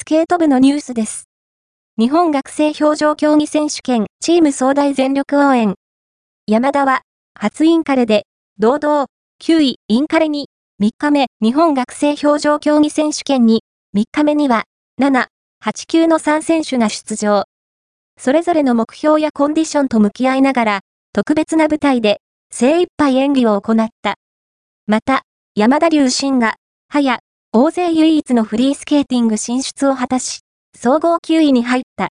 スケート部のニュースです。日本学生表情競技選手権チーム総大全力応援。山田は、初インカレで、堂々、9位インカレに、3日目日本学生表情競技選手権に、3日目には、7、8級の3選手が出場。それぞれの目標やコンディションと向き合いながら、特別な舞台で、精一杯演技を行った。また、山田流真が、はや、大勢唯一のフリースケーティング進出を果たし、総合9位に入った。